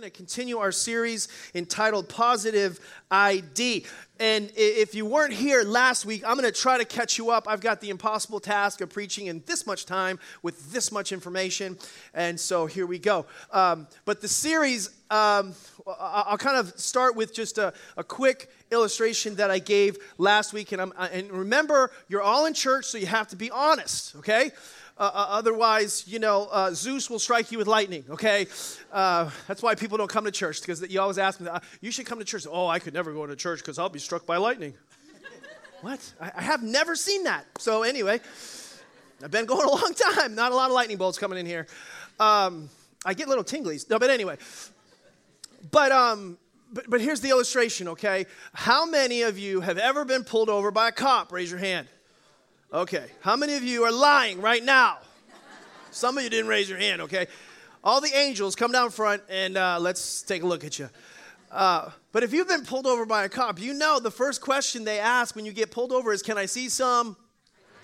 going to continue our series entitled Positive ID. And if you weren't here last week, I'm going to try to catch you up. I've got the impossible task of preaching in this much time with this much information. And so here we go. Um, but the series, um, I'll kind of start with just a, a, quick illustration that I gave last week. And, and remember, you're all in church, so you have to be honest, okay? Uh, uh, otherwise, you know, uh, Zeus will strike you with lightning, okay? Uh, that's why people don't come to church, because you always ask me, you should come to church. Oh, I could never go to church because I'll be struck by lightning. what? I, I, have never seen that. So, anyway, I've been going a long time. Not a lot of lightning bolts coming in here. Um, I get little tinglies. No, but anyway. But, um, but, but here's the illustration, okay? How many of you have ever been pulled over by a cop? Raise your hand. Okay. How many of you are lying right now? Some of you didn't raise your hand, okay? All the angels come down front and uh, let's take a look at you. Uh, but if you've been pulled over by a cop, you know the first question they ask when you get pulled over is Can I see some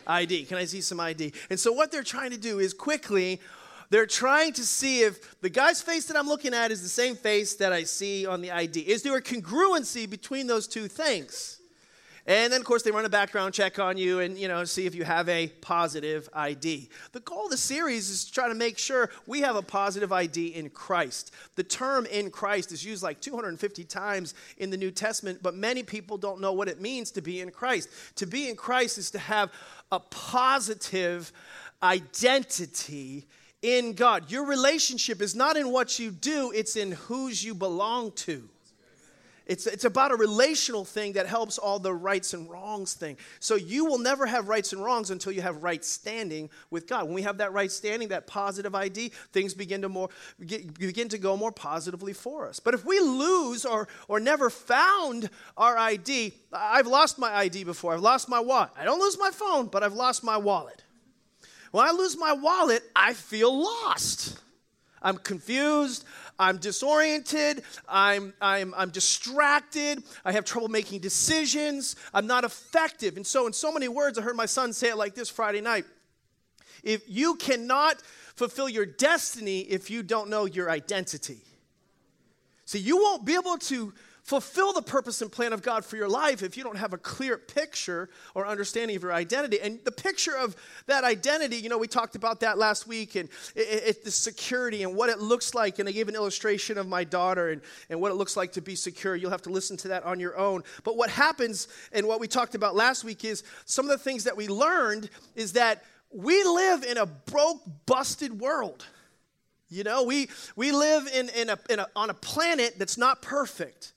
ID? Can I see some ID? And so what they're trying to do is quickly, they're trying to see if the guy's face that I'm looking at is the same face that I see on the ID. Is there a congruency between those two things? And then, of course, they run a background check on you and, you know, see if you have a positive ID. The goal of the series is to try to make sure we have a positive ID in Christ. The term in Christ is used like 250 times in the New Testament, but many people don't know what it means to be in Christ. To be in Christ is to have a positive identity in God. Your relationship is not in what you do, it's in whose you belong to. It's, it's about a relational thing that helps all the rights and wrongs thing. So you will never have rights and wrongs until you have right standing with God. When we have that right standing, that positive ID, things begin to more begin to go more positively for us. But if we lose or or never found our ID, I've lost my ID before. I've lost my wallet. I don't lose my phone, but I've lost my wallet. When I lose my wallet, I feel lost. I'm confused. I'm disoriented. I'm, I'm, I'm distracted. I have trouble making decisions. I'm not effective. And so, in so many words, I heard my son say it like this Friday night If you cannot fulfill your destiny if you don't know your identity. See, you won't be able to fulfill the purpose and plan of God for your life if you don't have a clear picture or understanding of your identity. And the picture of that identity, you know, we talked about that last week and it, it, the security and what it looks like. And I gave an illustration of my daughter and, and what it looks like to be secure. You'll have to listen to that on your own. But what happens and what we talked about last week is some of the things that we learned is that we live in a broke, busted world. You know, we, we live in, in, a, in a, on a planet that's not perfect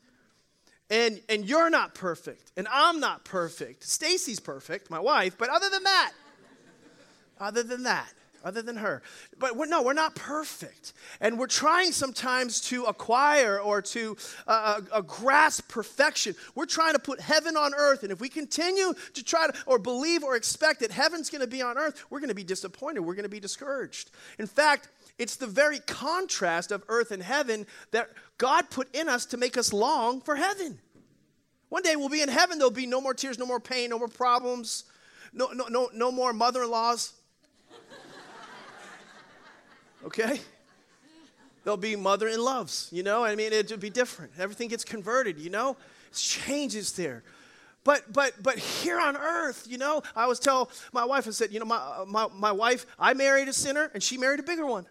and and you're not perfect and i'm not perfect. Stacy's perfect my wife but other than that other than that other than her. But we're, no we're not perfect. And we're trying sometimes to acquire or to uh, uh, grasp perfection. We're trying to put heaven on earth and if we continue to try to or believe or expect that heaven's going to be on earth we're going to be disappointed. We're going to be discouraged. In fact it's the very contrast of earth and heaven that God put in us to make us long for heaven. One day we'll be in heaven, there'll be no more tears, no more pain, no more problems, no, no, no, no more mother in laws. Okay? There'll be mother in loves, you know? I mean, it'll be different. Everything gets converted, you know? It changes there. But but but here on earth, you know, I always tell my wife, I said, you know, my, uh, my, my wife, I married a sinner and she married a bigger one.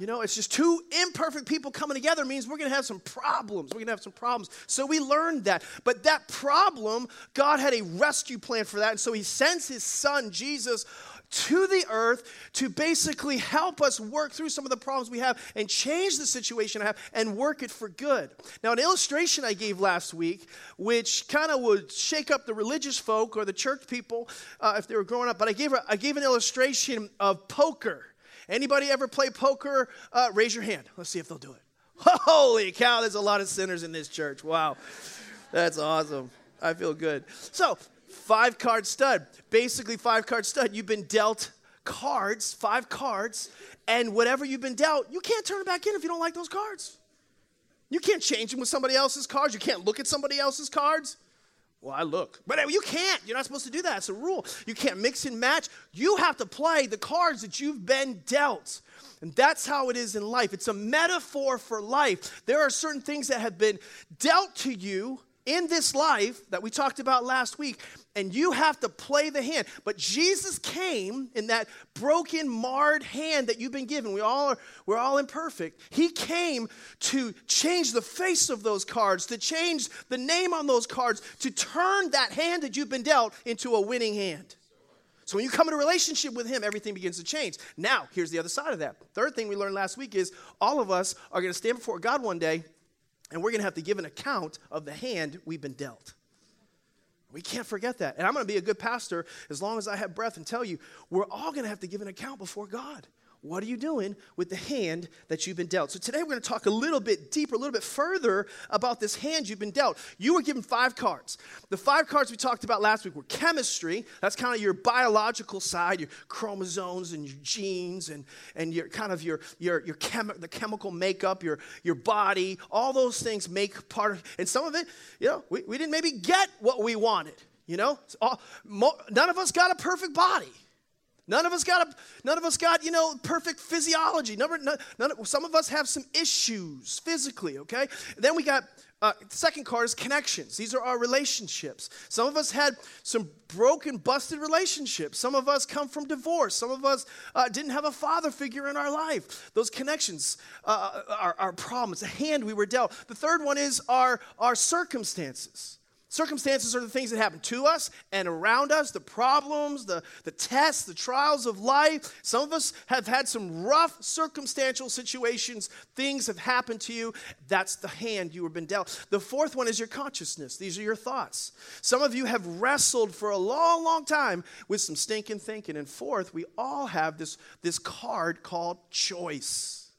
You know, it's just two imperfect people coming together means we're going to have some problems. We're going to have some problems. So we learned that. But that problem, God had a rescue plan for that. And so he sends his son, Jesus, to the earth to basically help us work through some of the problems we have and change the situation I have and work it for good. Now, an illustration I gave last week, which kind of would shake up the religious folk or the church people uh, if they were growing up, but I gave, a, I gave an illustration of poker. Anybody ever play poker? Uh, raise your hand. Let's see if they'll do it. Holy cow, there's a lot of sinners in this church. Wow. That's awesome. I feel good. So, five card stud. Basically, five card stud. You've been dealt cards, five cards, and whatever you've been dealt, you can't turn it back in if you don't like those cards. You can't change them with somebody else's cards. You can't look at somebody else's cards. Well, I look. But you can't. You're not supposed to do that. It's a rule. You can't mix and match. You have to play the cards that you've been dealt. And that's how it is in life. It's a metaphor for life. There are certain things that have been dealt to you in this life that we talked about last week, and you have to play the hand. But Jesus came in that broken, marred hand that you've been given. We all are, we're all imperfect. He came to change the face of those cards, to change the name on those cards, to turn that hand that you've been dealt into a winning hand. So when you come into relationship with him, everything begins to change. Now, here's the other side of that. Third thing we learned last week is all of us are going to stand before God one day and we're going to have to give an account of the hand we've been dealt. We can't forget that. And I'm going to be a good pastor as long as I have breath and tell you, we're all going to have to give an account before God. What are you doing with the hand that you've been dealt? So today we're going to talk a little bit deeper, a little bit further about this hand you've been dealt. You were given five cards. The five cards we talked about last week were chemistry. That's kind of your biological side, your chromosomes and your genes and, and your kind of your, your, your chemi- the chemical makeup, your, your body. All those things make part of, and some of it, you know, we, we didn't maybe get what we wanted. You know, all, mo- none of us got a perfect body. None of us got a, none of us got you know perfect physiology. None, none, none, some of us have some issues physically. Okay. Then we got uh, second card is connections. These are our relationships. Some of us had some broken, busted relationships. Some of us come from divorce. Some of us uh, didn't have a father figure in our life. Those connections uh, are, our problems. The hand we were dealt. The third one is our, our circumstances. Circumstances are the things that happen to us and around us, the problems, the, the tests, the trials of life. Some of us have had some rough circumstantial situations. Things have happened to you. That's the hand you have been dealt. The fourth one is your consciousness. These are your thoughts. Some of you have wrestled for a long, long time with some stinking thinking. And fourth, we all have this, this card called choice.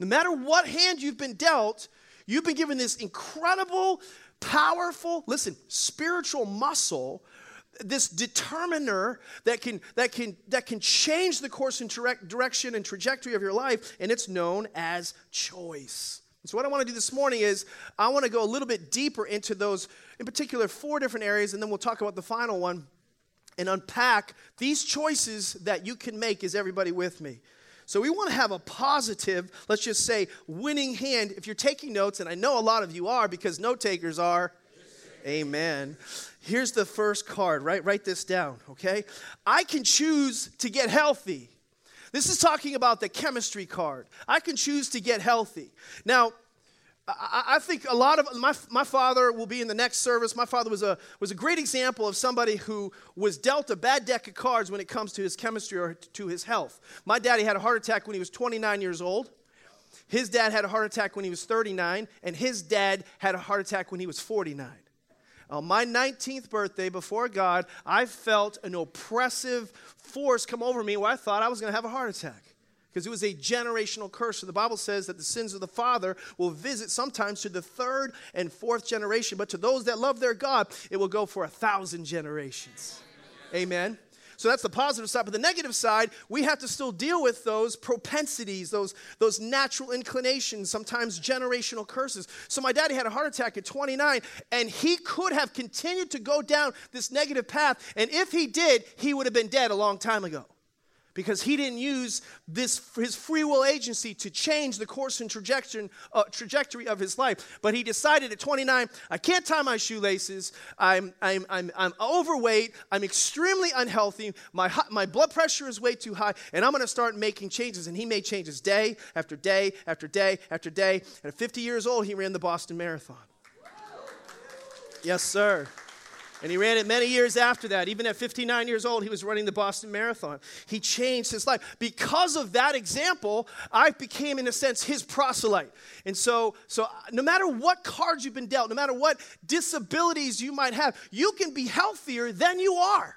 No matter what hand you've been dealt, you've been given this incredible powerful, listen, spiritual muscle, this determiner that can, that can, that can change the course and direct, direction and trajectory of your life, and it's known as choice. So, what I want to do this morning is I want to go a little bit deeper into those, in particular, four different areas, and then we'll talk about the final one and unpack these choices that you can make. Is everybody with me? So we want to have a positive, let's just say, winning hand. If you're taking notes, and I know a lot of you are because note takers are, amen. Here's the first card, right? Write this down, okay? I can choose to get healthy. This is talking about the chemistry card. I can choose to get healthy. Now, I, think a lot of my, my father will be in the next service. My father was a, was a great example of somebody who was dealt a bad deck of cards when it comes to his chemistry or to his health. My daddy had a heart attack when he was 29 years old. His dad had a heart attack when he was 39, and his dad had a heart attack when he was 49. On my 19th birthday, before God, I felt an oppressive force come over me where I thought I was going to have a heart attack because it was a generational curse. So the Bible says that the sins of the father will visit sometimes to the third and fourth generation, but to those that love their God, it will go for a thousand generations. Amen. So that's the positive side. But the negative side, we have to still deal with those propensities, those, those natural inclinations, sometimes generational curses. So my daddy had a heart attack at 29, and he could have continued to go down this negative path. And if he did, he would have been dead a long time ago because he didn't use this his free will agency to change the course and trajectory, uh, trajectory of his life. But he decided at 29, I can't tie my shoelaces. I'm, I'm, I'm, I'm overweight. I'm extremely unhealthy. My, my blood pressure is way too high, and I'm going to start making changes. And he made changes day after day after day after day. And at 50 years old, he ran the Boston Marathon. Yes, sir. And he ran it many years after that. Even at 59 years old, he was running the Boston Marathon. He changed his life. Because of that example, I became, in a sense, his proselyte. And so, so no matter what cards you've been dealt, no matter what disabilities you might have, you can be healthier than you are.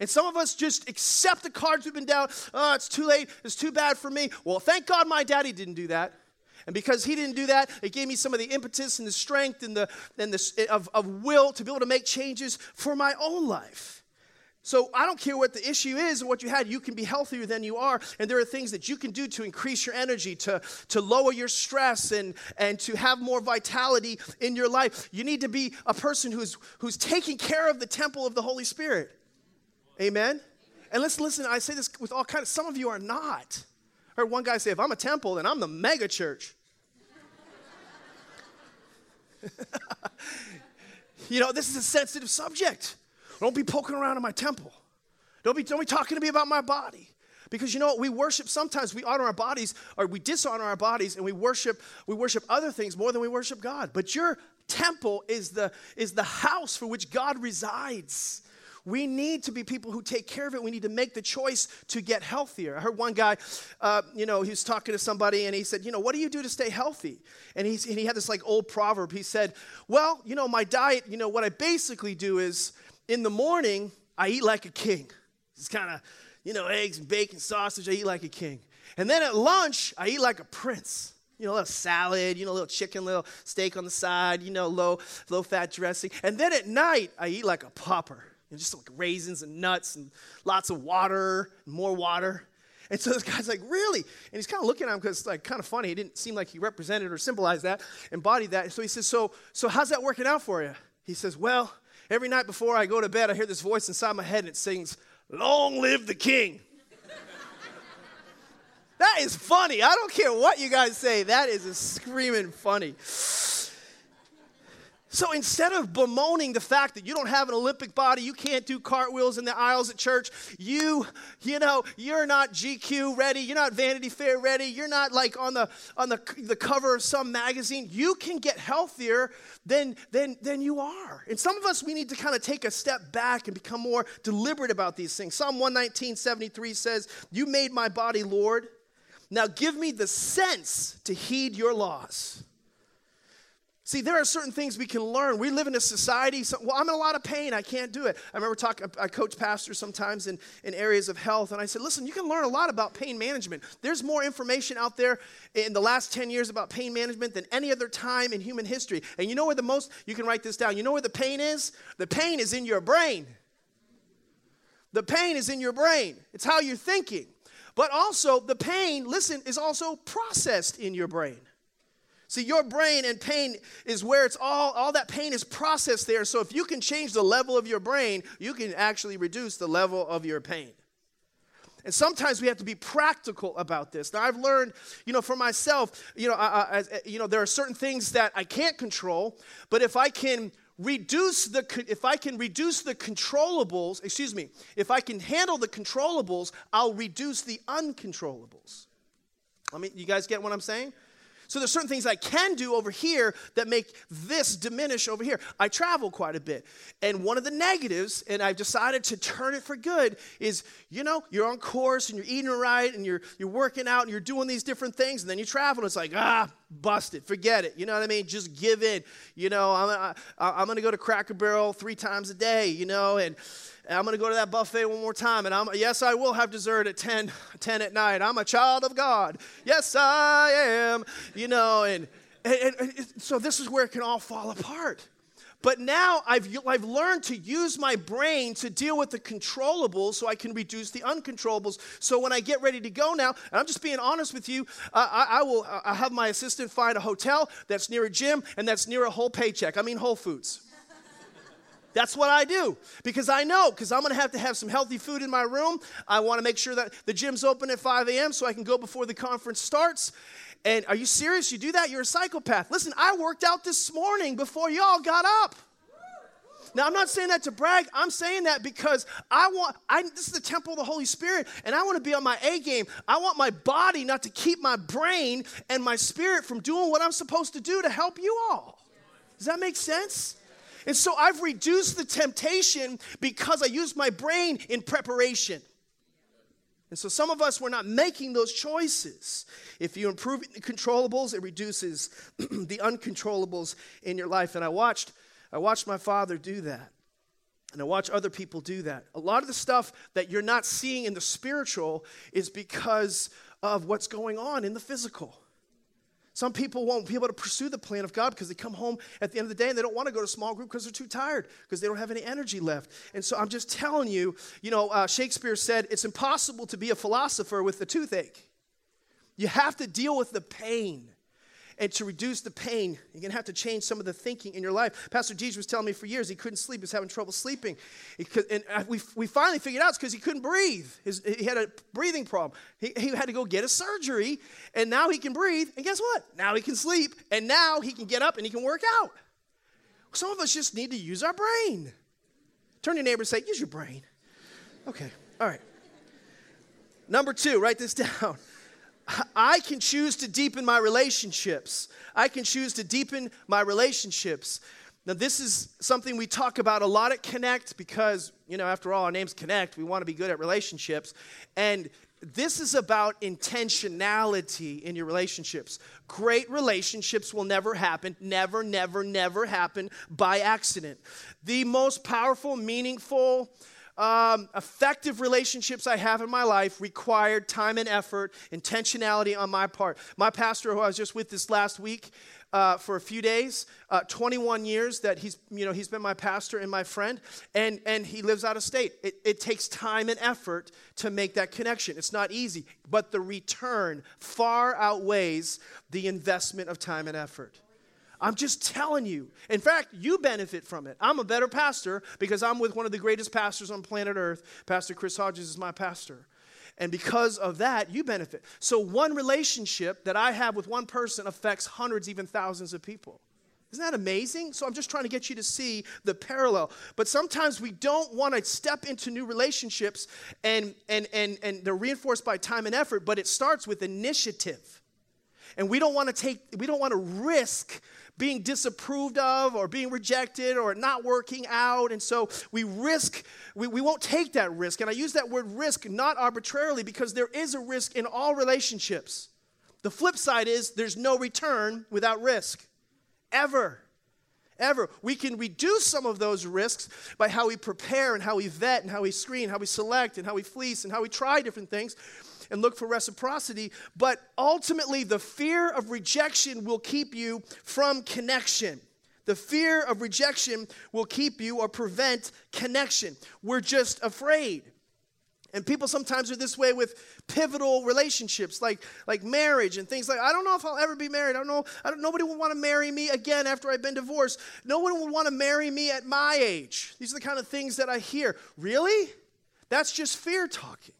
And some of us just accept the cards we've been dealt. Oh, it's too late. It's too bad for me. Well, thank God my daddy didn't do that. And because he didn't do that, it gave me some of the impetus and the strength and the, and the eh, of, of will to be able to make changes for my own life. So I don't care what the issue is or what you had, you can be healthier than you are. And there are things that you can do to increase your energy, to, to lower your stress, and, and to have more vitality in your life. You need to be a person who's, who's taking care of the temple of the Holy Spirit. Amen? And let's listen, I say this with all kinds, some of you are not. Heard one guy say, if I'm a temple, then I'm the mega church. you know, this is a sensitive subject. Don't be poking around in my temple. Don't be, don't be talking to me about my body. Because you know what? We worship, sometimes we honor our bodies or we dishonor our bodies and we worship, we worship other things more than we worship God. But your temple is the, is the house for which God resides. We need to be people who take care of it. We need to make the choice to get healthier. I heard one guy, uh, you know, he was talking to somebody and he said, You know, what do you do to stay healthy? And, he's, and he had this like old proverb. He said, Well, you know, my diet, you know, what I basically do is in the morning, I eat like a king. It's kind of, you know, eggs and bacon, sausage, I eat like a king. And then at lunch, I eat like a prince. You know, a little salad, you know, a little chicken, little steak on the side, you know, low, low fat dressing. And then at night, I eat like a pauper. You know, just like raisins and nuts and lots of water, and more water. And so this guy's like, really? And he's kind of looking at him because it's like kind of funny. He didn't seem like he represented or symbolized that, embodied that. So he says, so, so how's that working out for you? He says, well, every night before I go to bed, I hear this voice inside my head and it sings, long live the king. that is funny. I don't care what you guys say. That is screaming funny. So instead of bemoaning the fact that you don't have an Olympic body, you can't do cartwheels in the aisles at church, you, you know, you're not GQ ready, you're not Vanity Fair ready, you're not like on the on the, the cover of some magazine, you can get healthier than, than, than you are. And some of us, we need to kind of take a step back and become more deliberate about these things. Psalm 119, 73 says, You made my body, Lord. Now give me the sense to heed your laws. See, there are certain things we can learn. We live in a society, so, well, I'm in a lot of pain. I can't do it. I remember talking, I coach pastors sometimes in, in areas of health, and I said, listen, you can learn a lot about pain management. There's more information out there in the last 10 years about pain management than any other time in human history. And you know where the most, you can write this down, you know where the pain is? The pain is in your brain. The pain is in your brain, it's how you're thinking. But also, the pain, listen, is also processed in your brain. See, your brain and pain is where it's all, all that pain is processed there. So if you can change the level of your brain, you can actually reduce the level of your pain. And sometimes we have to be practical about this. Now, I've learned, you know, for myself, you know, I, I, you know, there are certain things that I can't control, but if I can reduce the if I can reduce the controllables, excuse me, if I can handle the controllables, I'll reduce the uncontrollables. I mean, you guys get what I'm saying? So there's certain things I can do over here that make this diminish over here. I travel quite a bit. And one of the negatives, and I've decided to turn it for good, is you know, you're on course and you're eating right and you're you're working out and you're doing these different things, and then you travel and it's like, ah, busted, forget it. You know what I mean? Just give in. You know, I'm, I, I'm gonna go to Cracker Barrel three times a day, you know, and I'm going to go to that buffet one more time. And I'm, yes, I will have dessert at 10, 10 at night. I'm a child of God. Yes, I am. You know, and, and, and so this is where it can all fall apart. But now I've, I've learned to use my brain to deal with the controllables so I can reduce the uncontrollables. So when I get ready to go now, and I'm just being honest with you, uh, I, I, will I have my assistant find a hotel that's near a gym and that's near a whole paycheck. I mean, Whole Foods. That's what I do because I know because I'm going to have to have some healthy food in my room. I want to make sure that the gym's open at 5 a.m. so I can go before the conference starts. And are you serious? You do that? You're a psychopath. Listen, I worked out this morning before y'all got up. Now, I'm not saying that to brag. I'm saying that because I want, I, this is the temple of the Holy Spirit, and I want to be on my A game. I want my body not to keep my brain and my spirit from doing what I'm supposed to do to help you all. Does that make sense? And so I've reduced the temptation because I used my brain in preparation. And so some of us, we're not making those choices. If you improve the controllables, it reduces the uncontrollables in your life. And I watched, I watched my father do that. And I watch other people do that. A lot of the stuff that you're not seeing in the spiritual is because of what's going on in the physical. Some people won't be able to pursue the plan of God because they come home at the end of the day and they don't want to go to small group because they're too tired, because they don't have any energy left. And so I'm just telling you, you know, uh, Shakespeare said it's impossible to be a philosopher with a toothache. You have to deal with the pain. And to reduce the pain, you're going to have to change some of the thinking in your life. Pastor Deej was telling me for years he couldn't sleep. He was having trouble sleeping. Could, and uh, we, we finally figured out it's because he couldn't breathe. His, he had a breathing problem. He, he had to go get a surgery, and now he can breathe. And guess what? Now he can sleep, and now he can get up and he can work out. Some of us just need to use our brain. Turn your neighbor and say, Use your brain. Okay, all right. Number two, write this down. I can choose to deepen my relationships. I can choose to deepen my relationships. Now, this is something we talk about a lot at Connect because, you know, after all, our name's Connect. We want to be good at relationships. And this is about intentionality in your relationships. Great relationships will never happen, never, never, never happen by accident. The most powerful, meaningful, um, effective relationships I have in my life required time and effort, intentionality on my part. My pastor, who I was just with this last week uh, for a few days, uh, 21 years that he's, you know, he's been my pastor and my friend, and, and he lives out of state. It, it takes time and effort to make that connection. It's not easy, but the return far outweighs the investment of time and effort. I'm just telling you. In fact, you benefit from it. I'm a better pastor because I'm with one of the greatest pastors on planet Earth. Pastor Chris Hodges is my pastor. And because of that, you benefit. So, one relationship that I have with one person affects hundreds, even thousands of people. Isn't that amazing? So, I'm just trying to get you to see the parallel. But sometimes we don't want to step into new relationships and, and, and, and they're reinforced by time and effort, but it starts with initiative. And we don't want to take, we don't want to risk being disapproved of or being rejected or not working out. And so we risk, we, we won't take that risk. And I use that word risk not arbitrarily because there is a risk in all relationships. The flip side is there's no return without risk, ever. Ever. We can reduce some of those risks by how we prepare and how we vet and how we screen, how we select and how we fleece and how we try different things and look for reciprocity. But ultimately, the fear of rejection will keep you from connection. The fear of rejection will keep you or prevent connection. We're just afraid. And people sometimes are this way with pivotal relationships, like, like marriage and things like. I don't know if I'll ever be married. I don't know. I don't, nobody will want to marry me again after I've been divorced. No one will want to marry me at my age. These are the kind of things that I hear. Really? That's just fear talking.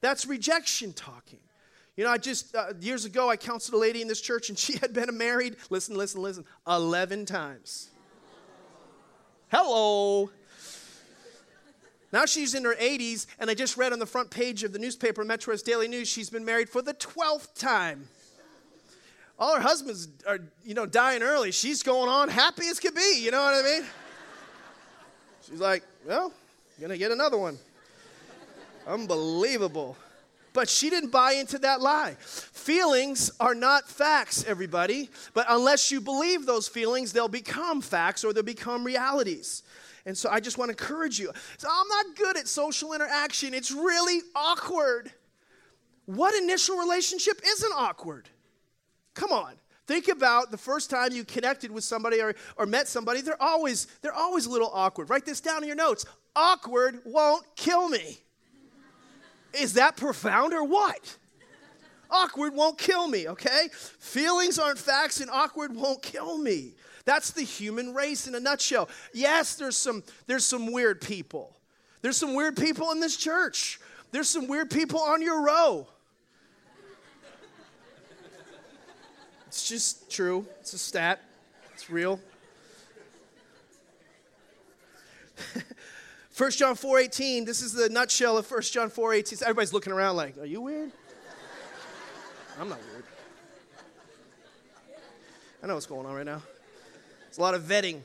That's rejection talking. You know, I just, uh, years ago, I counseled a lady in this church and she had been married, listen, listen, listen, 11 times. Hello. Now she's in her 80s, and I just read on the front page of the newspaper, Metro West Daily News, she's been married for the 12th time. All her husbands are, you know, dying early. She's going on happy as could be, you know what I mean? She's like, well, gonna get another one. Unbelievable. But she didn't buy into that lie. Feelings are not facts, everybody. But unless you believe those feelings, they'll become facts or they'll become realities. And so I just want to encourage you. So I'm not good at social interaction, it's really awkward. What initial relationship isn't awkward? Come on. Think about the first time you connected with somebody or, or met somebody. They're always, they're always a little awkward. Write this down in your notes. Awkward won't kill me. Is that profound or what? Awkward won't kill me, okay? Feelings aren't facts, and awkward won't kill me. That's the human race in a nutshell. Yes, there's some, there's some weird people. There's some weird people in this church. There's some weird people on your row. It's just true. It's a stat. It's real. 1 John 4.18, this is the nutshell of 1 John 4.18. Everybody's looking around like, are you weird? I'm not weird. I know what's going on right now. It's a lot of vetting.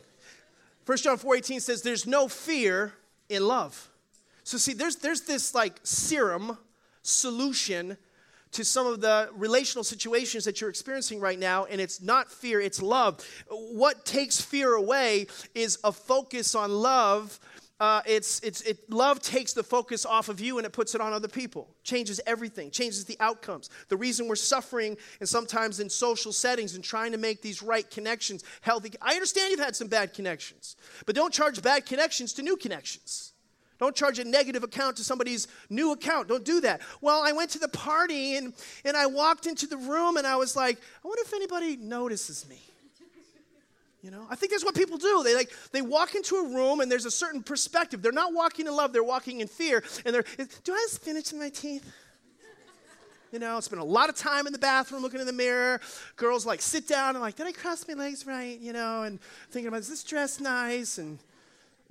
1 John 4.18 says, there's no fear in love. So see, there's, there's this like serum solution to some of the relational situations that you're experiencing right now, and it's not fear, it's love. What takes fear away is a focus on love uh, it's, it's, it, love takes the focus off of you and it puts it on other people. Changes everything, changes the outcomes. The reason we're suffering and sometimes in social settings and trying to make these right connections healthy. I understand you've had some bad connections, but don't charge bad connections to new connections. Don't charge a negative account to somebody's new account. Don't do that. Well, I went to the party and, and I walked into the room and I was like, I wonder if anybody notices me. You know, I think that's what people do. They like they walk into a room and there's a certain perspective. They're not walking in love, they're walking in fear. And they're, do I have spinach in my teeth? You know, spend a lot of time in the bathroom looking in the mirror. Girls like sit down and like, did I cross my legs right? You know, and thinking about is this dress nice? And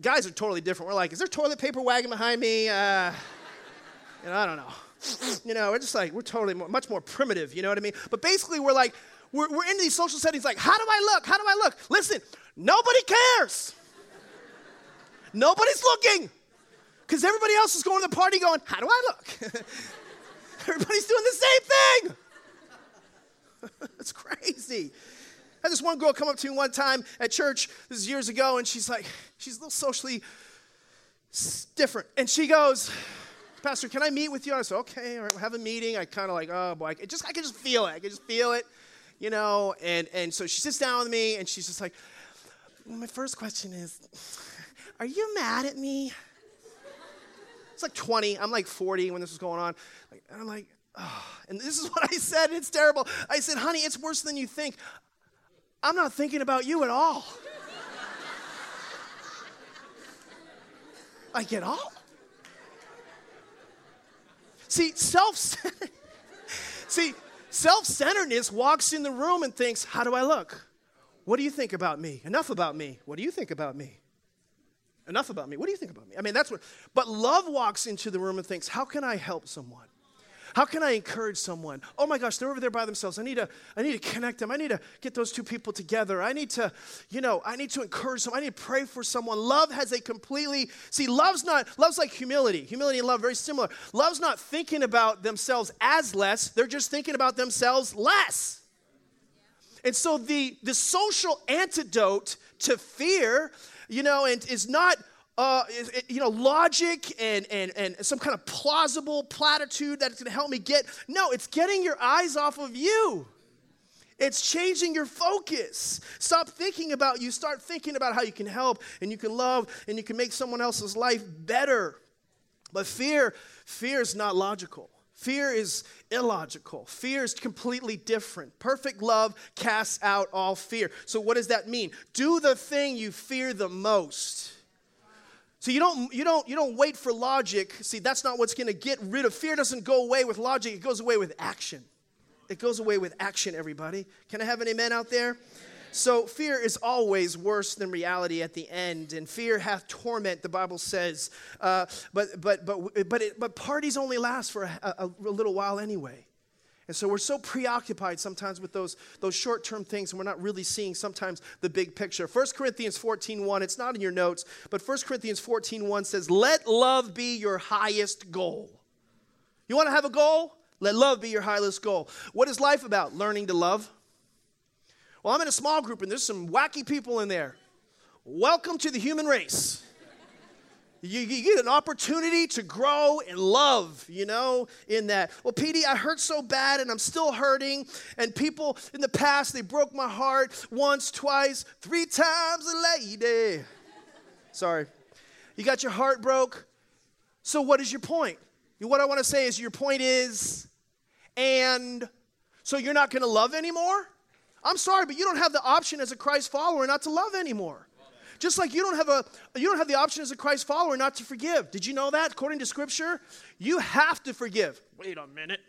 guys are totally different. We're like, is there toilet paper wagging behind me? Uh, you know, I don't know. You know, we're just like, we're totally more, much more primitive, you know what I mean? But basically, we're like, we're, we're in these social settings like, how do I look? How do I look? Listen, nobody cares. Nobody's looking. Because everybody else is going to the party going, how do I look? Everybody's doing the same thing. it's crazy. I had this one girl come up to me one time at church, this is years ago, and she's like, she's a little socially different. And she goes, Pastor, can I meet with you? I said, okay, all right, we'll have a meeting. I kind of like, oh boy, I just I can just feel it. I can just feel it you know, and, and so she sits down with me and she's just like, my first question is, are you mad at me? It's like 20, I'm like 40 when this was going on. And I'm like, oh. and this is what I said, it's terrible. I said, honey, it's worse than you think. I'm not thinking about you at all. like at all. See, self See, Self centeredness walks in the room and thinks, How do I look? What do you think about me? Enough about me. What do you think about me? Enough about me. What do you think about me? I mean, that's what, but love walks into the room and thinks, How can I help someone? How can I encourage someone? Oh my gosh, they're over there by themselves. I need to, I need to connect them. I need to get those two people together. I need to, you know, I need to encourage them. I need to pray for someone. Love has a completely, see, love's not, love's like humility. Humility and love, very similar. Love's not thinking about themselves as less, they're just thinking about themselves less. And so the, the social antidote to fear, you know, and is not uh, you know, logic and, and, and some kind of plausible platitude that's going to help me get. No, it's getting your eyes off of you. It's changing your focus. Stop thinking about you. Start thinking about how you can help and you can love and you can make someone else's life better. But fear, fear is not logical. Fear is illogical. Fear is completely different. Perfect love casts out all fear. So, what does that mean? Do the thing you fear the most. So you don't you don't you don't wait for logic. See, that's not what's going to get rid of fear doesn't go away with logic. It goes away with action. It goes away with action everybody. Can I have an amen out there? So fear is always worse than reality at the end, and fear hath torment. The Bible says, uh, but but but but it, but parties only last for a, a, a little while anyway. And so we're so preoccupied sometimes with those, those short term things, and we're not really seeing sometimes the big picture. 1 Corinthians 14 1, it's not in your notes, but 1 Corinthians 14 1 says, Let love be your highest goal. You want to have a goal? Let love be your highest goal. What is life about? Learning to love. Well, I'm in a small group, and there's some wacky people in there. Welcome to the human race. You, you, get an opportunity to grow in love, you know, in that. Well, Petey, I hurt so bad and I'm still hurting. And people in the past, they broke my heart once, twice, three times a lady. Sorry. You got your heart broke. So, what is your point? What I want to say is, your point is, and so you're not going to love anymore? I'm sorry, but you don't have the option as a Christ follower not to love anymore. Just like you don't have a you don't have the option as a Christ follower not to forgive. Did you know that? According to scripture, you have to forgive. Wait a minute.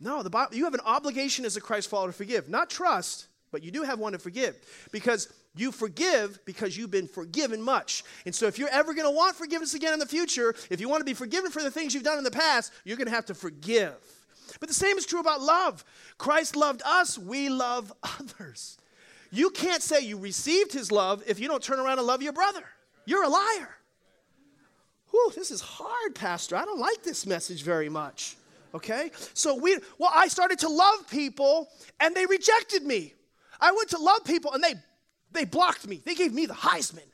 No, the Bible, you have an obligation as a Christ follower to forgive. Not trust, but you do have one to forgive. Because you forgive because you've been forgiven much. And so if you're ever going to want forgiveness again in the future, if you want to be forgiven for the things you've done in the past, you're going to have to forgive. But the same is true about love. Christ loved us, we love others. You can't say you received his love if you don't turn around and love your brother. You're a liar. Whew, this is hard, Pastor. I don't like this message very much. Okay? So we well, I started to love people and they rejected me. I went to love people and they they blocked me. They gave me the Heisman.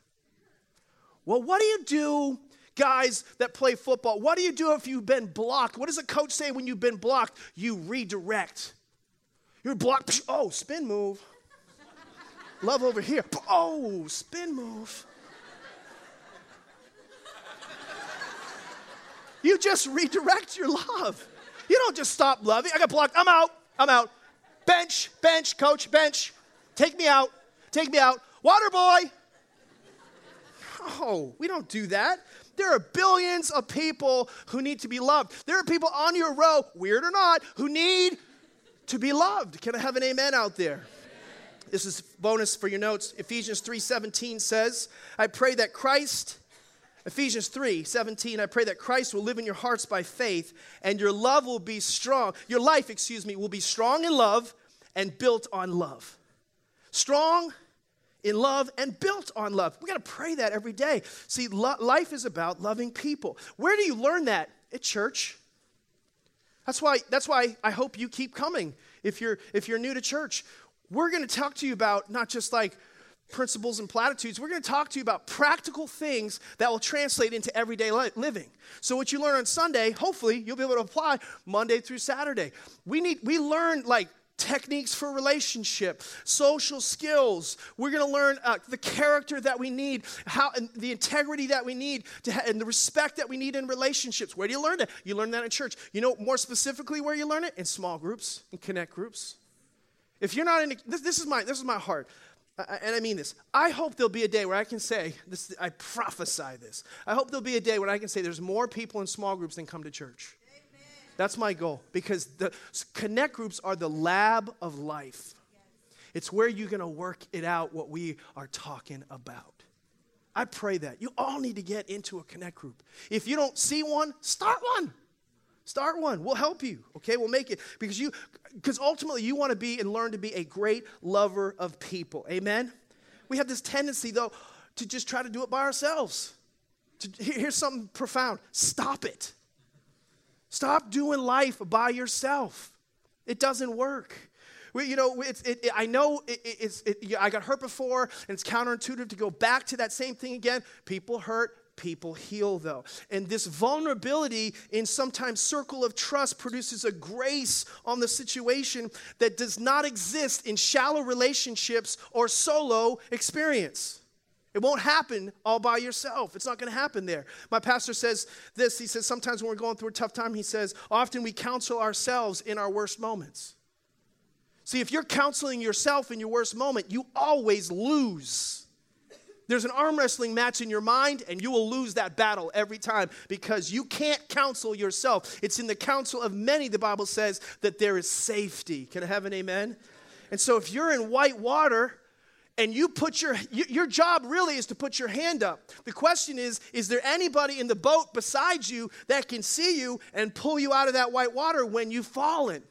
Well, what do you do, guys that play football? What do you do if you've been blocked? What does a coach say when you've been blocked? You redirect. You're blocked. Oh, spin move. Love over here. Oh, spin move. You just redirect your love. You don't just stop loving. I got blocked. I'm out. I'm out. Bench, bench, coach, bench. Take me out. Take me out. Water boy. Oh, we don't do that. There are billions of people who need to be loved. There are people on your row, weird or not, who need to be loved. Can I have an amen out there? This is bonus for your notes. Ephesians 3:17 says, "I pray that Christ Ephesians 3 17, I pray that Christ will live in your hearts by faith and your love will be strong. Your life, excuse me, will be strong in love and built on love. Strong in love and built on love. We got to pray that every day. See, lo- life is about loving people. Where do you learn that? At church. That's why, that's why I hope you keep coming if you're, if you're new to church. We're going to talk to you about not just like principles and platitudes. We're going to talk to you about practical things that will translate into everyday living. So what you learn on Sunday, hopefully you'll be able to apply Monday through Saturday. We need we learn like techniques for relationship, social skills. We're going to learn uh, the character that we need, how and the integrity that we need, to ha- and the respect that we need in relationships. Where do you learn that? You learn that in church. You know more specifically where you learn it in small groups, in connect groups. If you're not in, a, this, this is my this is my heart. and I mean this. I hope there'll be a day where I can say this. I prophesy this. I hope there'll be a day when I can say there's more people in small groups than come to church. That's my goal because the connect groups are the lab of life. It's where you're going to work it out what we are talking about. I pray that. You all need to get into a connect group. If you don't see one, start one. Start one. We'll help you. Okay? We'll make it because you because ultimately you want to be and learn to be a great lover of people. Amen. We have this tendency though to just try to do it by ourselves. To, here's something profound. Stop it. Stop doing life by yourself. It doesn't work. We, you know, it, it, I know it, it's, I got hurt before, and it's counterintuitive to go back to that same thing again. People hurt, people heal, though. And this vulnerability in sometimes circle of trust produces a grace on the situation that does not exist in shallow relationships or solo experience. It won't happen all by yourself. It's not going to happen there. My pastor says this. He says, sometimes when we're going through a tough time, he says, often we counsel ourselves in our worst moments. See, if you're counseling yourself in your worst moment, you always lose. There's an arm wrestling match in your mind, and you will lose that battle every time because you can't counsel yourself. It's in the counsel of many, the Bible says, that there is safety. Can I have an amen? And so if you're in white water, and you put your your job really is to put your hand up the question is is there anybody in the boat beside you that can see you and pull you out of that white water when you've fallen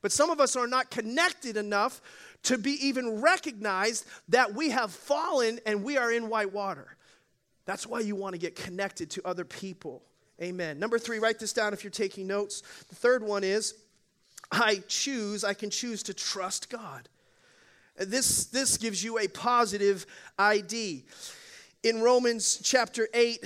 but some of us are not connected enough to be even recognized that we have fallen and we are in white water that's why you want to get connected to other people amen number three write this down if you're taking notes the third one is i choose i can choose to trust god this, this gives you a positive ID. In Romans chapter 8,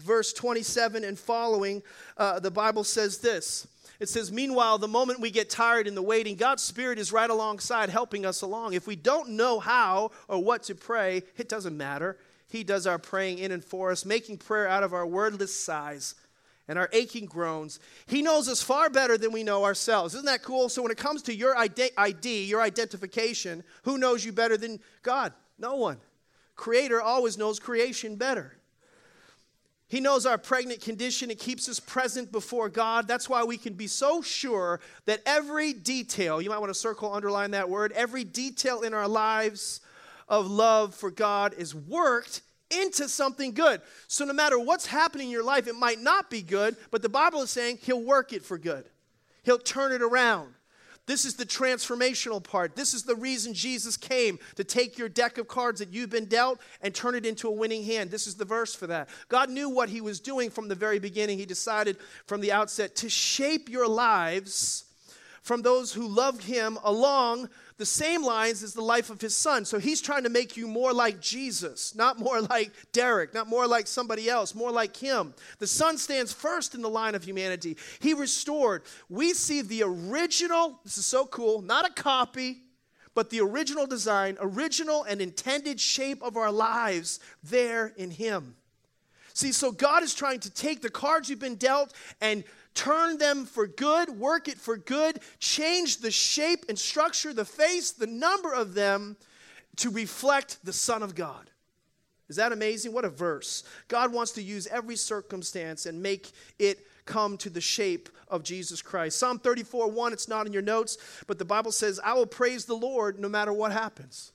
verse 27 and following, uh, the Bible says this. It says, Meanwhile, the moment we get tired in the waiting, God's Spirit is right alongside helping us along. If we don't know how or what to pray, it doesn't matter. He does our praying in and for us, making prayer out of our wordless sighs and our aching groans. He knows us far better than we know ourselves. Isn't that cool? So when it comes to your ID, your identification, who knows you better than God? No one. Creator always knows creation better. He knows our pregnant condition. It keeps us present before God. That's why we can be so sure that every detail, you might want to circle, underline that word, every detail in our lives of love for God is worked into something good. So, no matter what's happening in your life, it might not be good, but the Bible is saying He'll work it for good, He'll turn it around. This is the transformational part. This is the reason Jesus came to take your deck of cards that you've been dealt and turn it into a winning hand. This is the verse for that. God knew what He was doing from the very beginning. He decided from the outset to shape your lives from those who love him along the same lines as the life of his son. So he's trying to make you more like Jesus, not more like Deryck, not more like somebody else, more like him. The son stands first in the line of humanity. He restored. We see the original, this is so cool, not a copy, but the original design, original and intended shape of our lives there in him. See, so God is trying to take the cards you've been dealt and turn them for good, work it for good, change the shape and structure, the face, the number of them to reflect the Son of God. Is that amazing? What a verse. God wants to use every circumstance and make it come to the shape of Jesus Christ. Psalm 34 1, it's not in your notes, but the Bible says, I will praise the Lord no matter what happens.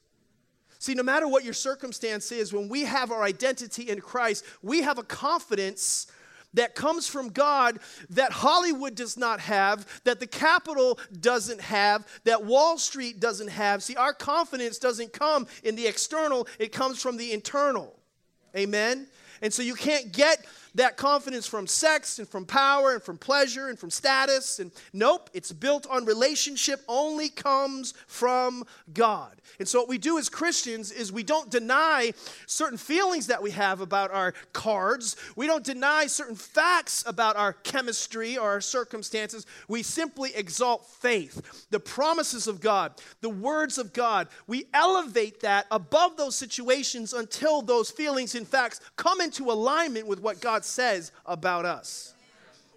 See, no matter what your circumstance is, when we have our identity in Christ, we have a confidence that comes from God that Hollywood does not have, that the Capitol doesn't have, that Wall Street doesn't have. See, our confidence doesn't come in the external, it comes from the internal. Amen? And so you can't get that confidence from sex and from power and from pleasure and from status. And nope, it's built on relationship, only comes from God. And so, what we do as Christians is we don't deny certain feelings that we have about our cards. We don't deny certain facts about our chemistry or our circumstances. We simply exalt faith, the promises of God, the words of God. We elevate that above those situations until those feelings and facts come into alignment with what God says about us.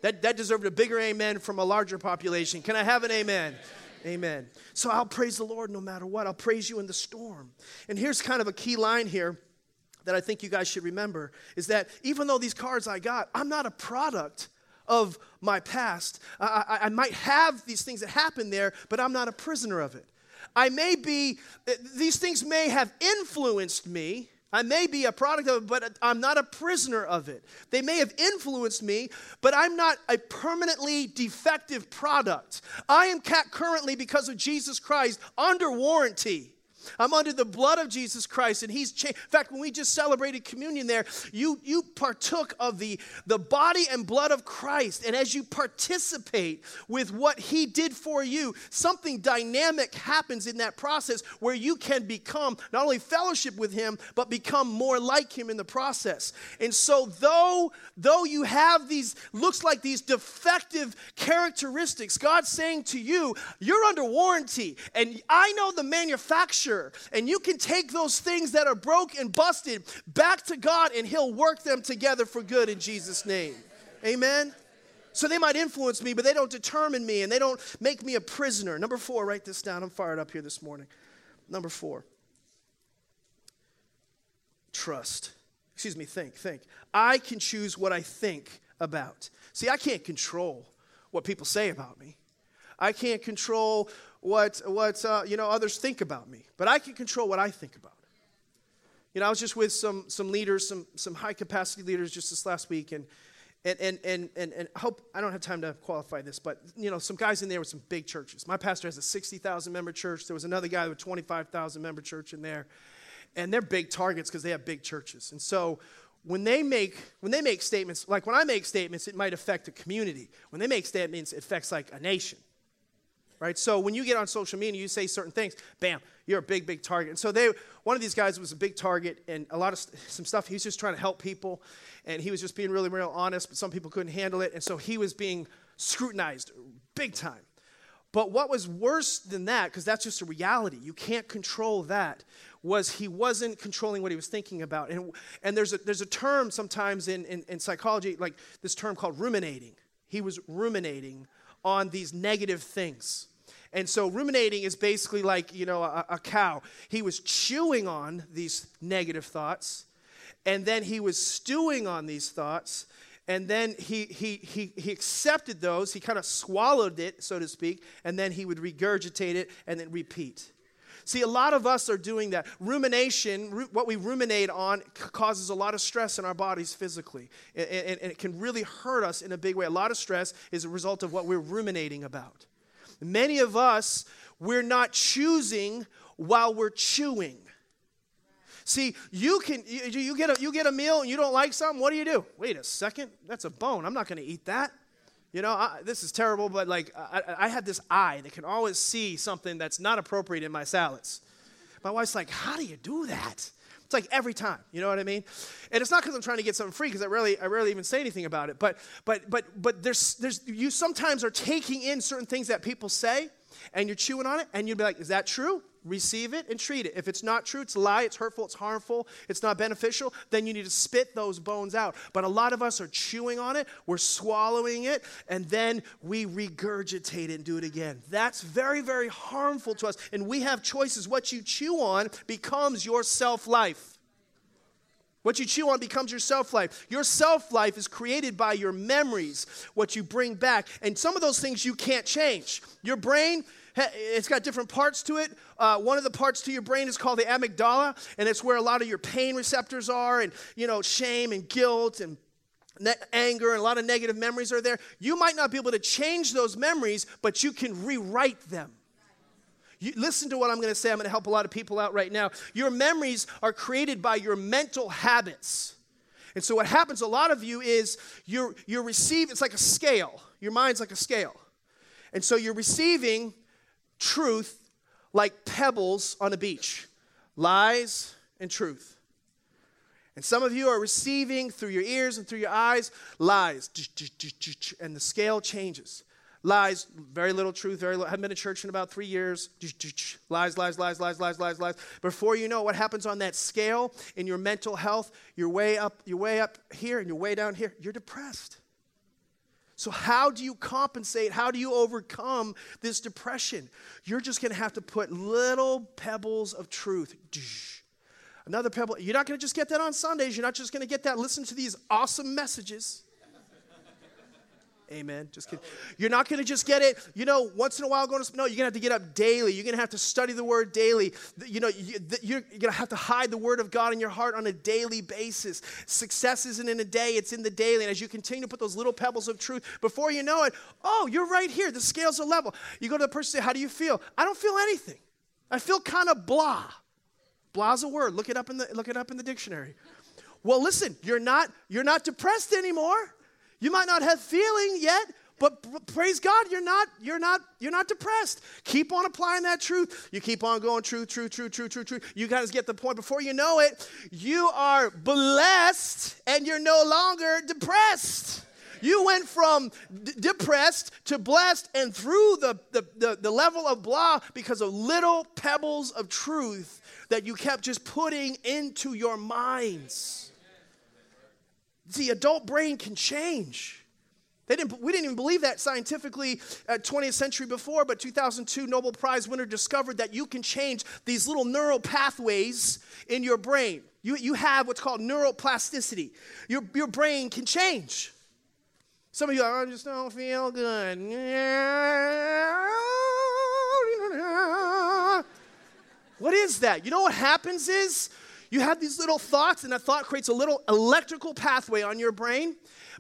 That, that deserved a bigger amen from a larger population. Can I have an amen? Amen. So I'll praise the Lord no matter what. I'll praise you in the storm. And here's kind of a key line here that I think you guys should remember is that even though these cards I got, I'm not a product of my past. I, I, I might have these things that happen there, but I'm not a prisoner of it. I may be, eh, these things may have influenced me, I may be a product of it, but I'm not a prisoner of it. They may have influenced me, but I'm not a permanently defective product. I am currently, because of Jesus Christ, under warranty. I'm under the blood of Jesus Christ, and He's changed. In fact, when we just celebrated communion there, you, you partook of the, the body and blood of Christ. And as you participate with what He did for you, something dynamic happens in that process where you can become not only fellowship with Him, but become more like Him in the process. And so, though, though you have these, looks like these defective characteristics, God's saying to you, you're under warranty. And I know the manufacturer and you can take those things that are broke and busted back to God, and He'll work them together for good in Jesus' name. Amen. So they might influence me, but they don't determine me and they don't make me a prisoner. Number four, write this down. I'm fired up here this morning. Number four, trust. Excuse me, think, think. I can choose what I think about. See, I can't control what people say about me. I can't control what, what uh, you know, others think about me, but I can control what I think about. You know, I was just with some, some leaders, some, some high capacity leaders just this last week, and, and, and, and, and, and I hope I don't have time to qualify this, but you know, some guys in there with some big churches. My pastor has a 60,000 member church. There was another guy with a 25,000 member church in there, and they're big targets because they have big churches. And so when they make when they make statements, like when I make statements, it might affect a community. When they make statements, it affects like a nation right? So when you get on social media, you say certain things, bam, you're a big, big target. And so they, one of these guys was a big target, and a lot of some stuff. He was just trying to help people, and he was just being really, real honest. But some people couldn't handle it, and so he was being scrutinized big time. But what was worse than that, because that's just a reality, you can't control that, was he wasn't controlling what he was thinking about. And, and there's, a, there's a term sometimes in, in, in psychology, like this term called ruminating. He was ruminating on these negative things. And so ruminating is basically like, you know, a, a, cow. He was chewing on these negative thoughts, and then he was stewing on these thoughts, and then he, he, he, he accepted those. He kind of swallowed it, so to speak, and then he would regurgitate it and then repeat. See, a lot of us are doing that. Rumination, what we ruminate on, causes a lot of stress in our bodies physically. And, it can really hurt us in a big way. A lot of stress is a result of what we're ruminating about. Many of us, we're not choosing while we're chewing. See, you can you, you, get a you get a meal and you don't like something. What do you do? Wait a second, that's a bone. I'm not going to eat that. You know, I, this is terrible, but like I, I have this eye that can always see something that's not appropriate in my salads. My wife's like, How do you do that? It's like every time, you know what I mean? And it's not because I'm trying to get something free, because I rarely, I rarely even say anything about it. But, but, but, but there's, there's, you sometimes are taking in certain things that people say, and you're chewing on it, and you'd be like, "Is that true?" Receive it and treat it. If it's not true, it's a lie, it's hurtful, it's harmful, it's not beneficial, then you need to spit those bones out. But a lot of us are chewing on it, we're swallowing it, and then we regurgitate it and do it again. That's very, very harmful to us. And we have choices. What you chew on becomes your self life. What you chew on becomes your self life. Your self life is created by your memories, what you bring back. And some of those things you can't change. Your brain, it's got different parts to it. Uh, one of the parts to your brain is called the amygdala, and it's where a lot of your pain receptors are, and you know, shame and guilt and ne- anger and a lot of negative memories are there. You might not be able to change those memories, but you can rewrite them. You, listen to what I'm going to say. I'm going to help a lot of people out right now. Your memories are created by your mental habits. And so what happens a lot of you is you're you're receiving it's like a scale. Your mind's like a scale. And so you're receiving truth like pebbles on a beach lies and truth. And some of you are receiving through your ears and through your eyes lies, and the scale changes. Lies, very little truth, very little. I haven't been to church in about three years. Lies, lies, lies, lies, lies, lies, lies. Before you know what happens on that scale in your mental health, you're way up, you're way up here and you're way down here. You're depressed. So, how do you compensate? How do you overcome this depression? You're just going to have to put little pebbles of truth. Another pebble. You're not going to just get that on Sundays. You're not just going to get that. Listen to these awesome messages. Amen. Just kidding. You're not going to just get it, you know, once in a while going to, no, you're going to have to get up daily. You're going to have to study the word daily. You know, you're going to have to hide the word of God in your heart on a daily basis. Success isn't in a day, it's in the daily. And as you continue to put those little pebbles of truth, before you know it, oh, you're right here. The scales are level. You go to the person say, how do you feel? I don't feel anything. I feel kind of blah. Blah's a word. Look it up in the, look it up in the dictionary. Well, listen, you're not, you're not depressed anymore. You might not have feeling yet, but praise God, you're not, you're not, you're not depressed. Keep on applying that truth. You keep on going true, true, true, true, true, true. You guys get the point. Before you know it, you are blessed and you're no longer depressed. You went from d- depressed to blessed and through the, the, the, the level of blah because of little pebbles of truth that you kept just putting into your minds. The adult brain can change. They didn't, we didn't even believe that scientifically at 20th century before, but 2002 Nobel Prize winner discovered that you can change these little neural pathways in your brain. You, you have what's called neuroplasticity. Your, your brain can change. Some of you are, I just don't feel good. What is that? You know what happens is you have these little thoughts, and that thought creates a little electrical pathway on your brain.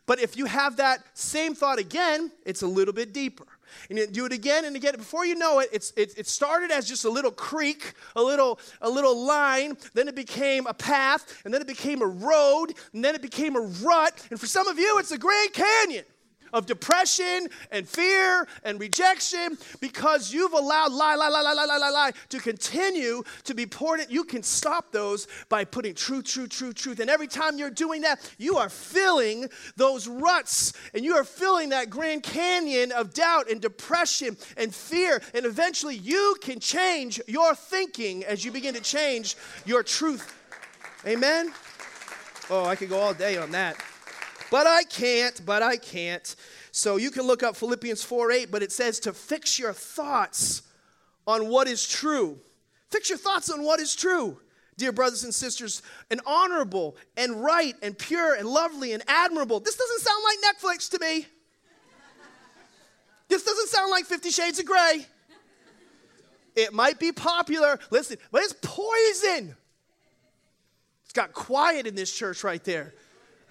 But if you have that same thought again, it's a little bit deeper. And you do it again and again. Before you know it, it's, it, it started as just a little creek, a little, a little line. Then it became a path. And then it became a road. And then it became a rut. And for some of you, it's the Grand Canyon of depression and fear and rejection because you've allowed lie, lie, lie, lie, lie, lie, lie, lie to continue to be poured in. You can stop those by putting truth, truth, truth, truth. And every time you're doing that, you are filling those ruts and you are filling that Grand Canyon of doubt and depression and fear. And eventually you can change your thinking as you begin to change your truth. Amen? Oh, I could go all day on that. But I can't, but I can't. So you can look up Philippians 4 8, but it says to fix your thoughts on what is true. Fix your thoughts on what is true. Dear brothers and sisters, and honorable and right and pure and lovely and admirable. This doesn't sound like Netflix to me. This doesn't sound like Fifty Shades of Grey. It might be popular, listen, but it's poison. It's got quiet in this church right there.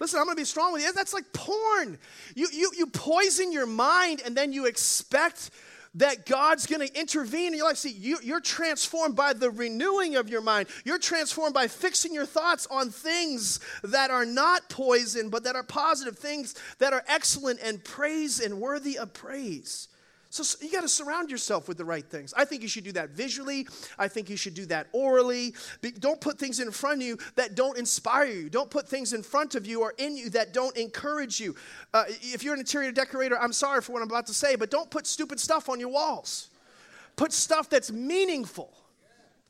Listen, I'm going to be strong with you. That's like porn. You, you, you poison your mind and then you expect that God's going to intervene in your life. See, you, you're transformed by the renewing of your mind. You're transformed by fixing your thoughts on things that are not poison, but that are positive, things that are excellent and praise and worthy of praise. So you got to surround yourself with the right things. I think you should do that visually. I think you should do that orally. Don't put things in front of you that don't inspire you. Don't put things in front of you or in you that don't encourage you. Uh, if you're an interior decorator, I'm sorry for what I'm about to say, but don't put stupid stuff on your walls. Put stuff that's meaningful.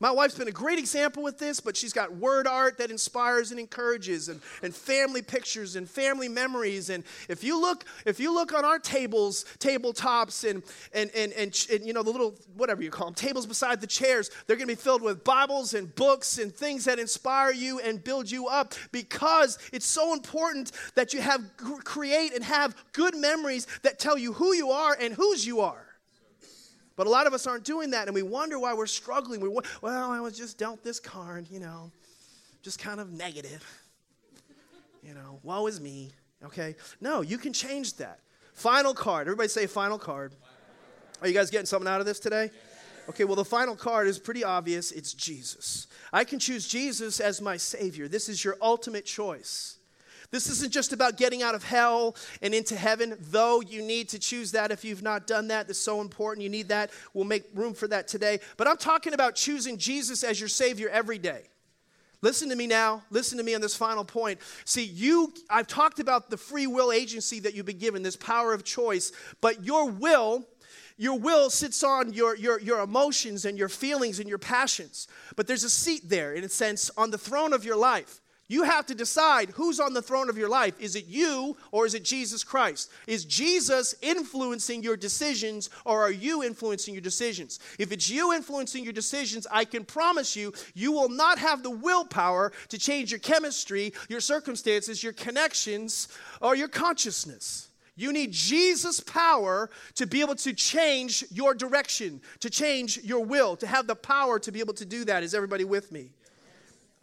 My wife's been a great example with this, but she's got word art that inspires and encourages and, and family pictures and family memories. And if you look, if you look on our tables, tabletops and and, and, and, and you know the little whatever you call them, tables beside the chairs, they're gonna be filled with Bibles and books and things that inspire you and build you up because it's so important that you have create and have good memories that tell you who you are and whose you are. But a lot of us aren't doing that, and we wonder why we're struggling. We, well, I was just dealt this card, you know, just kind of negative. You know, woe is me. Okay? No, you can change that. Final card. Everybody say final card. Are you guys getting something out of this today? Okay, well, the final card is pretty obvious. It's Jesus. I can choose Jesus as my Savior. This is your ultimate choice. This isn't just about getting out of hell and into heaven, though you need to choose that if you've not done that. That's so important. You need that. We'll make room for that today. But I'm talking about choosing Jesus as your Savior every day. Listen to me now. Listen to me on this final point. See, you, I've talked about the free will agency that you've been given, this power of choice, but your will your will sits on your, your, your emotions and your feelings and your passions. But there's a seat there, in a sense, on the throne of your life. You have to decide who's on the throne of your life. Is it you or is it Jesus Christ? Is Jesus influencing your decisions or are you influencing your decisions? If it's you influencing your decisions, I can promise you, you will not have the willpower to change your chemistry, your circumstances, your connections, or your consciousness. You need Jesus' power to be able to change your direction, to change your will, to have the power to be able to do that. Is everybody with me?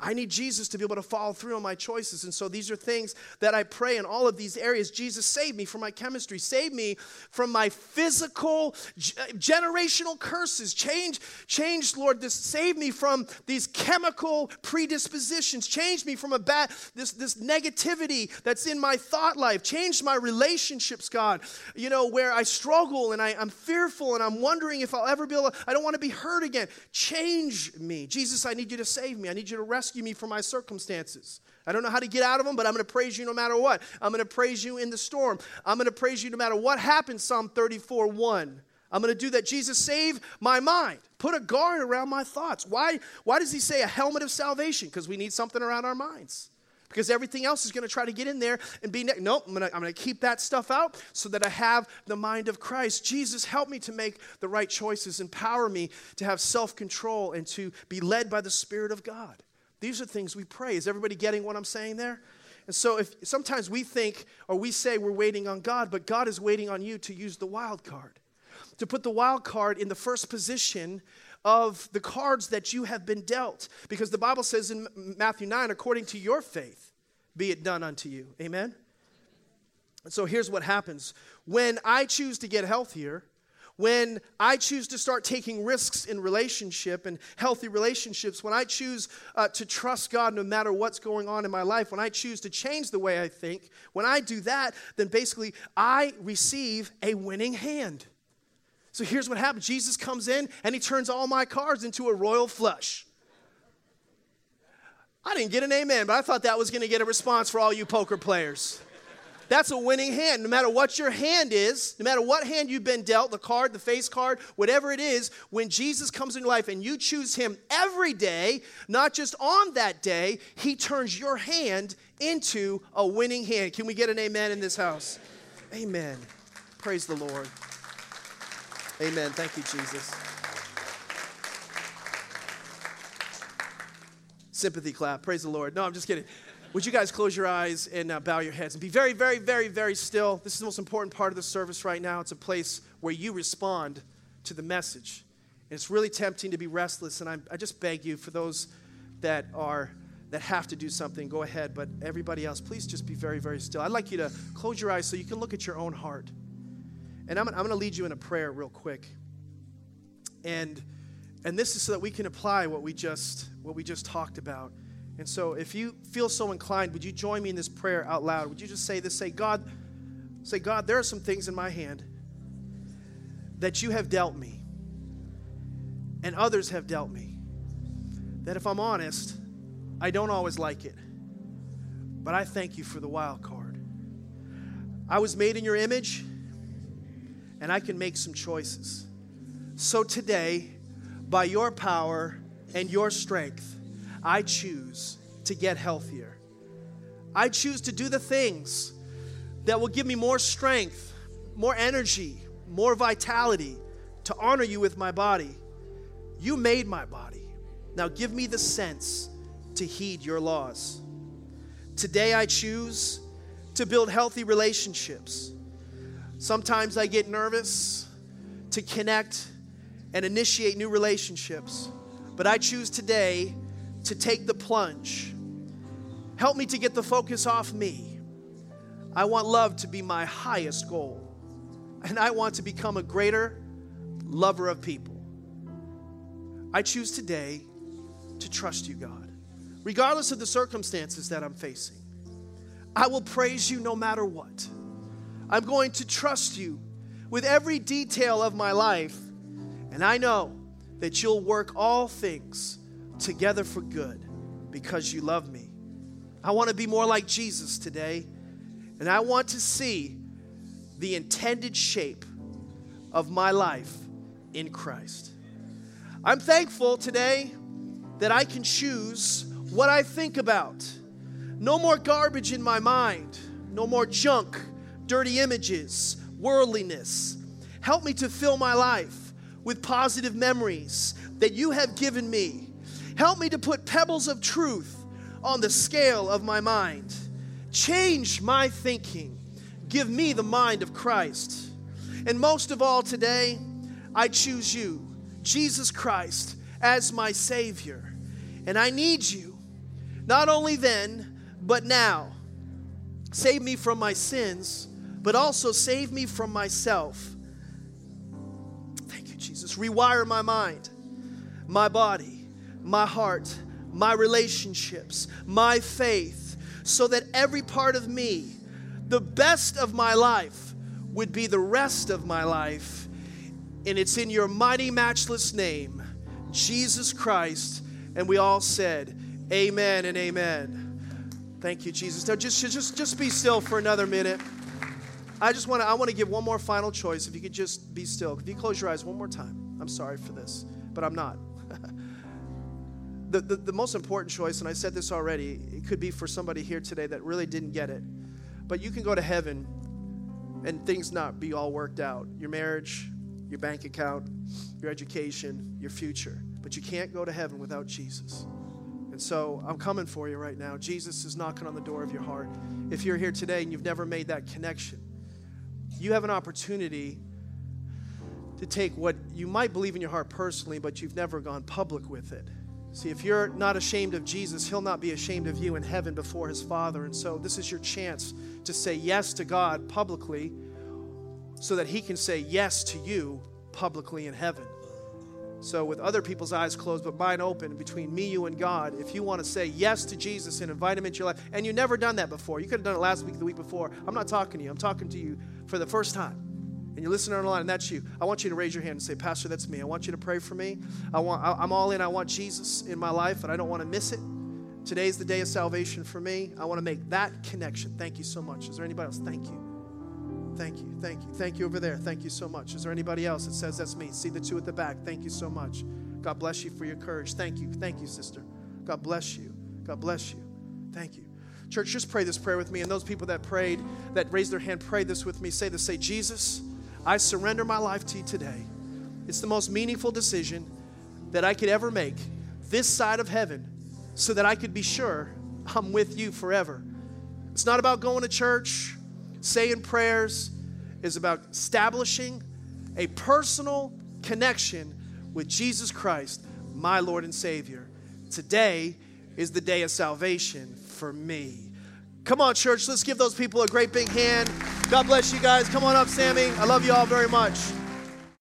I need Jesus to be able to follow through on my choices. And so these are things that I pray in all of these areas. Jesus, save me from my chemistry. Save me from my physical, uh, generational curses. Change, change, Lord, this. Save me from these chemical predispositions. Change me from a bad, this, this negativity that's in my thought life. Change my relationships, God. You know, where I struggle and I, I'm fearful and I'm wondering if I'll ever be able, I don't want to be hurt again. Change me. Jesus, I need you to save me. I need you to rescue rescue me from my circumstances. I don't know how to get out of them, but I'm going to praise you no matter what. I'm going to praise you in the storm. I'm going to praise you no matter what happens, Psalm 34 1. I'm going to do that. Jesus, save my mind. Put a guard around my thoughts. Why, why does he say a helmet of salvation? Because we need something around our minds. Because everything else is going to try to get in there and be, ne- nope, I'm going, to, I'm going to keep that stuff out so that I have the mind of Christ. Jesus, help me to make the right choices. Empower me to have self control and to be led by the Spirit of God. These are things we pray. Is everybody getting what I'm saying there? And so if sometimes we think or we say we're waiting on God, but God is waiting on you to use the wild card. To put the wild card in the first position of the cards that you have been dealt. Because the Bible says in Matthew 9, according to your faith, be it done unto you. Amen? And so here's what happens. When I choose to get healthier, when I choose to start taking risks in relationship and healthy relationships, when I choose uh, to trust God no matter what's going on in my life, when I choose to change the way I think, when I do that, then basically I receive a winning hand. So here's what happens Jesus comes in and he turns all my cards into a royal flush. I didn't get an amen, but I thought that was going to get a response for all you poker players. That's a winning hand. No matter what your hand is, no matter what hand you've been dealt, the card, the face card, whatever it is, when Jesus comes in your life and you choose him every day, not just on that day, he turns your hand into a winning hand. Can we get an amen in this house? Amen. Praise the Lord. Amen. Thank you, Jesus. Sympathy clap. Praise the Lord. No, I'm just kidding. Would you guys close your eyes and uh, bow your heads and be very, very, very, very still? This is the most important part of the service right now. It's a place where you respond to the message. And it's really tempting to be restless. And I, I just beg you, for those that are that have to do something, go ahead. But everybody else, please just be very, very still. I'd like you to close your eyes so you can look at your own heart. And I'm, I'm going to lead you in a prayer real quick. And and this is so that we can apply what we just what we just talked about. And so if you feel so inclined, would you join me in this prayer out loud? Would you just say this? Say, God, say, God, there are some things in my hand that you have dealt me, and others have dealt me. That if I'm honest, I don't always like it. But I thank you for the wild card. I was made in your image, and I can make some choices. So today, by your power and your strength, I choose to get healthier. I choose to do the things that will give me more strength, more energy, more vitality to honor you with my body. You made my body. Now give me the sense to heed your laws. Today I choose to build healthy relationships. Sometimes I get nervous to connect and initiate new relationships, but I choose today to take the plunge. Help me to get the focus off me. I want love to be my highest goal, and I want to become a greater lover of people. I choose today to trust you, God, regardless of the circumstances that I'm facing. I will praise you no matter what. I'm going to trust you with every detail of my life, and I know that you'll work all things together for good because you love me. I want to be more like Jesus today, and I want to see the intended shape of my life in Christ. I'm thankful today that I can choose what I think about. No more garbage in my mind, no more junk, dirty images, worldliness. Help me to fill my life with positive memories that you have given me Help me to put pebbles of truth on the scale of my mind. Change my thinking. Give me the mind of Christ. And most of all, today, I choose you, Jesus Christ, as my Savior. And I need you, not only then, but now. Save me from my sins, but also save me from myself. Thank you, Jesus. Rewire my mind, my body my heart, my relationships, my faith, so that every part of me, the best of my life, would be the rest of my life. And it's in your mighty, matchless name, Jesus Christ. And we all said, Amen and amen. Thank you, Jesus. Now just, just, just be still for another minute. I just want to I want to give one more final choice. If you could just be still. If you close your eyes one more time. I'm sorry for this, but I'm not the, the, the most important choice, and I said this already, it could be for somebody here today that really didn't get it. But you can go to heaven and things not be all worked out your marriage, your bank account, your education, your future. But you can't go to heaven without Jesus. And so I'm coming for you right now. Jesus is knocking on the door of your heart. If you're here today and you've never made that connection, you have an opportunity to take what you might believe in your heart personally, but you've never gone public with it See, if you're not ashamed of Jesus, He'll not be ashamed of you in heaven before His Father. And so, this is your chance to say yes to God publicly so that He can say yes to you publicly in heaven. So, with other people's eyes closed but mine open between me, you, and God, if you want to say yes to Jesus and invite Him into your life, and you've never done that before, you could have done it last week, the week before. I'm not talking to you, I'm talking to you for the first time and you're listening online and that's you, I want you to raise your hand and say, Pastor, that's me. I want you to pray for me. I want, I, I'm all in. I want Jesus in my life and I don't want to miss it. Today's the day of salvation for me. I want to make that connection. Thank you so much. Is there anybody else? Thank you. Thank you. Thank you. Thank you over there. Thank you so much. Is there anybody else that says that's me? See the two at the back. Thank you so much. God bless you for your courage. Thank you. Thank you, sister. God bless you. God bless you. Thank you. Church, just pray this prayer with me. And those people that prayed, that raised their hand, pray this with me. Say this. Say, Jesus, I surrender my life to you today. It's the most meaningful decision that I could ever make this side of heaven so that I could be sure I'm with you forever. It's not about going to church, saying prayers, it's about establishing a personal connection with Jesus Christ, my Lord and Savior. Today is the day of salvation for me. Come on, church, let's give those people a great big hand. God bless you guys. Come on up, Sammy. I love you all very much.